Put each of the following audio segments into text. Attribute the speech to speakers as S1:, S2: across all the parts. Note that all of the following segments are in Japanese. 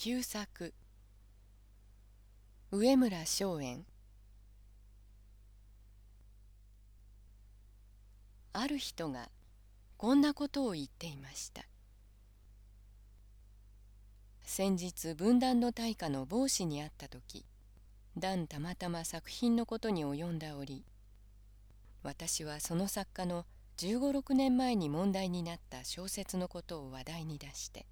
S1: 旧作。上村松園。ある人がこんなことを言っていました。先日分断の大化の帽子に会った時段たまたま作品のことに及んだ折私はその作家の1 5 6年前に問題になった小説のことを話題に出して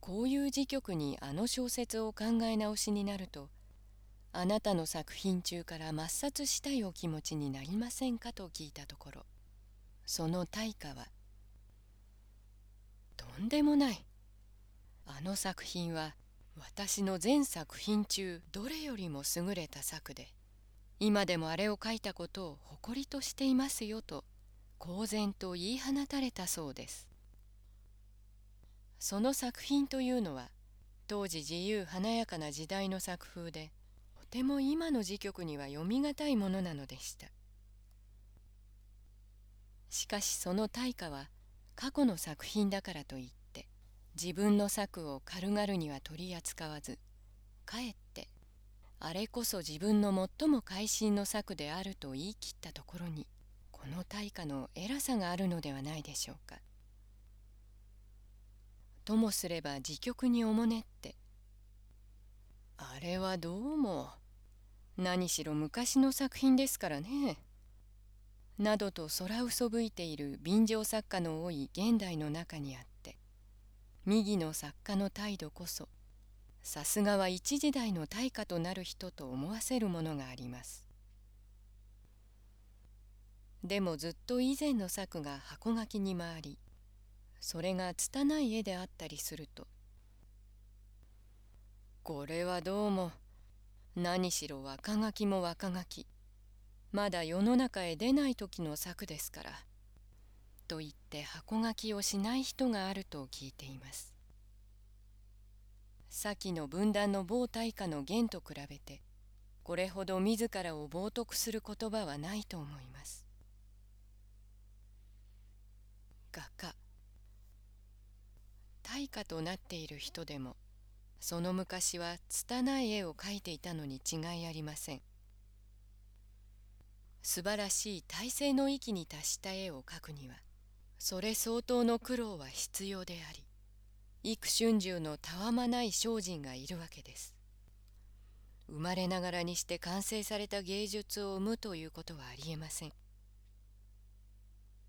S1: こういう時局にあの小説を考え直しになるとあなたの作品中から抹殺したいお気持ちになりませんかと聞いたところその対価はとんでもない。あの作品は私の全作品中どれよりも優れた作で今でもあれを書いたことを誇りとしていますよと公然と言い放たれたそうです。その作品というのは当時自由華やかな時代の作風でとても今の時局には読み難いものなのでしたしかしその大化は過去の作品だからといって自分の作を軽々には取り扱わずかえってあれこそ自分の最も会心の作であると言い切ったところにこの大化の偉さがあるのではないでしょうか。ともすれば自局におもねって。あれはどうも何しろ昔の作品ですからね。などと空うそぶいている便乗作家の多い現代の中にあって右の作家の態度こそさすがは一時代の大家となる人と思わせるものがあります。でもずっと以前の作が箱書きに回りそれが拙い絵であったりすると。これはどうも何しろ若書きも若書き。まだ世の中へ出ない時の作ですからと言って箱書きをしない人があると聞いています。先の分断の某大化の言と比べてこれほど自らを冒涜する言葉はないと思います。画家大家となっている人でもその昔は拙い絵を描いていたのに違いありません。素晴らしい体勢の域に達した絵を描くにはそれ相当の苦労は必要であり幾春秋のたわまない精進がいるわけです。生まれながらにして完成された芸術を生むということはありえません。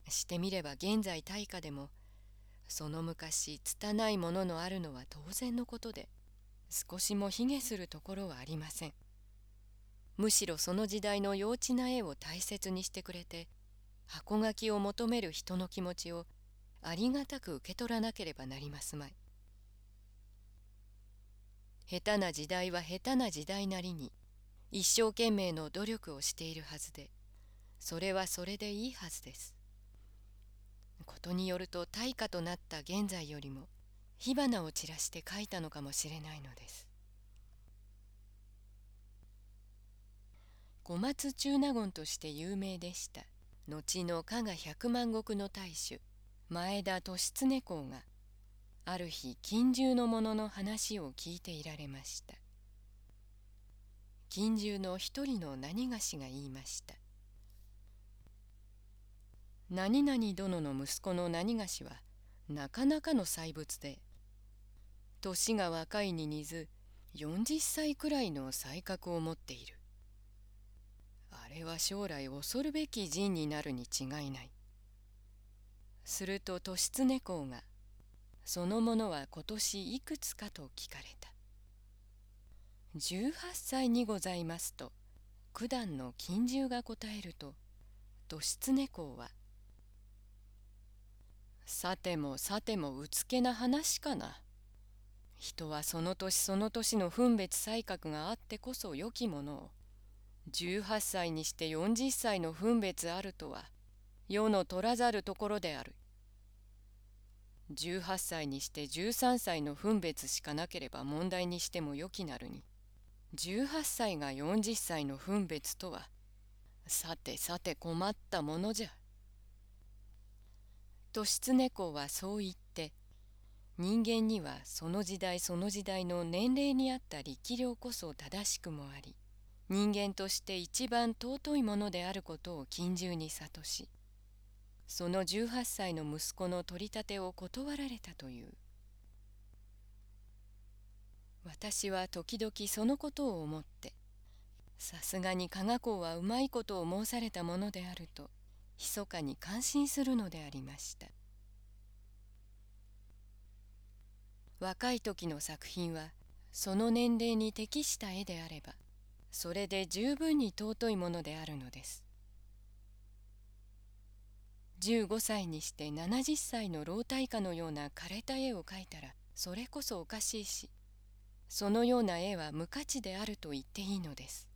S1: してみれば現在大化でもその昔拙いもののあるのは当然のことで少しも卑下するところはありません。むしろその時代の幼稚な絵を大切にしてくれて箱書きを求める人の気持ちをありがたく受け取らなければなりますまい。下手な時代は下手な時代なりに一生懸命の努力をしているはずでそれはそれでいいはずです。ことによると大化となった現在よりも火花を散らして書いたのかもしれないのです。小松中納言として有名でした。後の加賀百万石の大主前田利常公がある日近習の者の話を聞いていられました。近習の一人の何がしが言いました。何々殿の息子の何がしはなかなかの細物で。年が若いに似ず40歳くらいの才覚を持っている。あれは将来恐るべき人になるに違いない。すると利常公がそのものは今年いくつかと聞かれた。18歳にございますと九段の近習が答えると利常公はさてもさてもうつけな話かな。人はその年その年の分別才覚があってこそ良きものを18歳にして40歳の分別あるとは世の取らざるところである。18歳にして13歳の分別しかなければ問題にしても良きなるに18歳が40歳の分別とはさてさて困ったものじゃ。利常公はそう言って人間にはその時代その時代の年齢に合った力量こそ正しくもあり人間として一番尊いものであることを近中に諭しその18歳の息子の取り立てを断られたという。私は時々そのことを思ってさすがに加賀公はうまいことを申されたものであると密かに感心するのでありました。若い時の作品はその年齢に適した絵であればそれで十分に尊いものであるのです。15歳にして70歳の老体家のような枯れた絵を描いたらそれこそおかしいしそのような絵は無価値であると言っていいのです。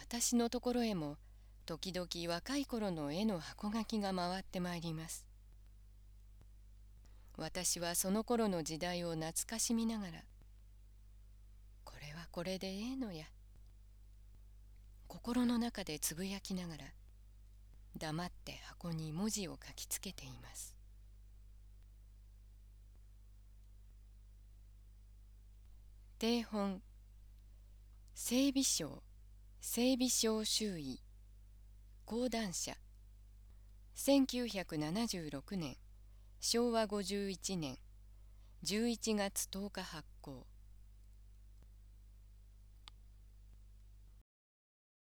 S1: 私のところへも時々若い頃の絵の箱書きが回ってまいります。私はその頃の時代を懐かしみながらこれはこれでええのや。心の中でつぶやきながら黙って箱に文字を書きつけています。定本整備省整備省周囲。講談社。1976年。昭和51年。11月10日発行。